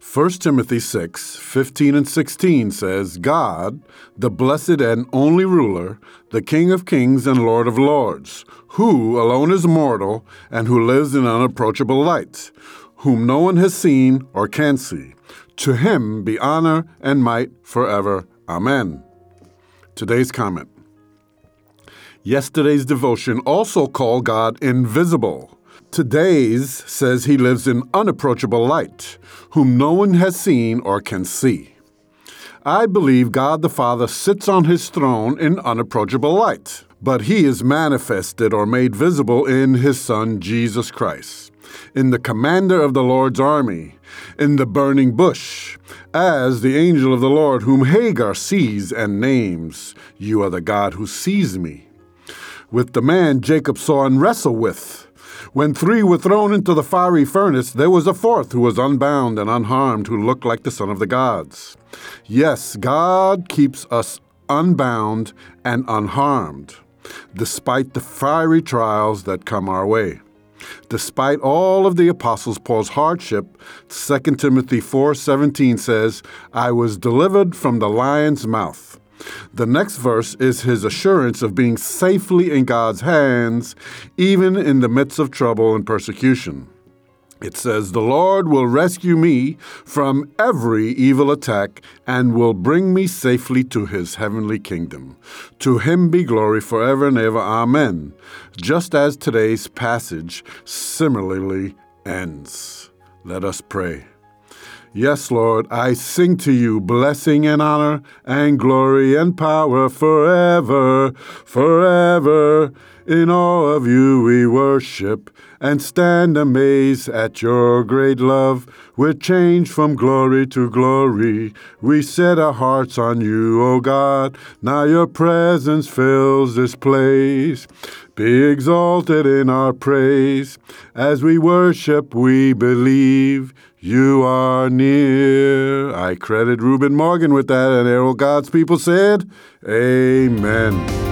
1 Timothy 6, 15 and 16 says, God, the blessed and only ruler, the King of kings and Lord of lords, who alone is mortal and who lives in unapproachable light, whom no one has seen or can see. To him be honor and might forever. Amen. Today's comment. Yesterday's devotion also called God invisible. Today's says he lives in unapproachable light, whom no one has seen or can see. I believe God the Father sits on his throne in unapproachable light, but he is manifested or made visible in his Son Jesus Christ, in the commander of the Lord's army, in the burning bush, as the angel of the Lord whom Hagar sees and names, You are the God who sees me. With the man Jacob saw and wrestled with, when three were thrown into the fiery furnace, there was a fourth who was unbound and unharmed, who looked like the Son of the gods. Yes, God keeps us unbound and unharmed, despite the fiery trials that come our way. Despite all of the apostles Paul's hardship, 2 Timothy 4:17 says, "I was delivered from the lion's mouth." The next verse is his assurance of being safely in God's hands, even in the midst of trouble and persecution. It says, The Lord will rescue me from every evil attack and will bring me safely to his heavenly kingdom. To him be glory forever and ever. Amen. Just as today's passage similarly ends. Let us pray. Yes, Lord, I sing to you blessing and honor and glory and power forever, forever. In all of you we worship and stand amazed at your great love. We're changed from glory to glory. We set our hearts on you, O God. Now your presence fills this place. Be exalted in our praise. As we worship, we believe you are near. I credit Reuben Morgan with that, and all God's people said, Amen.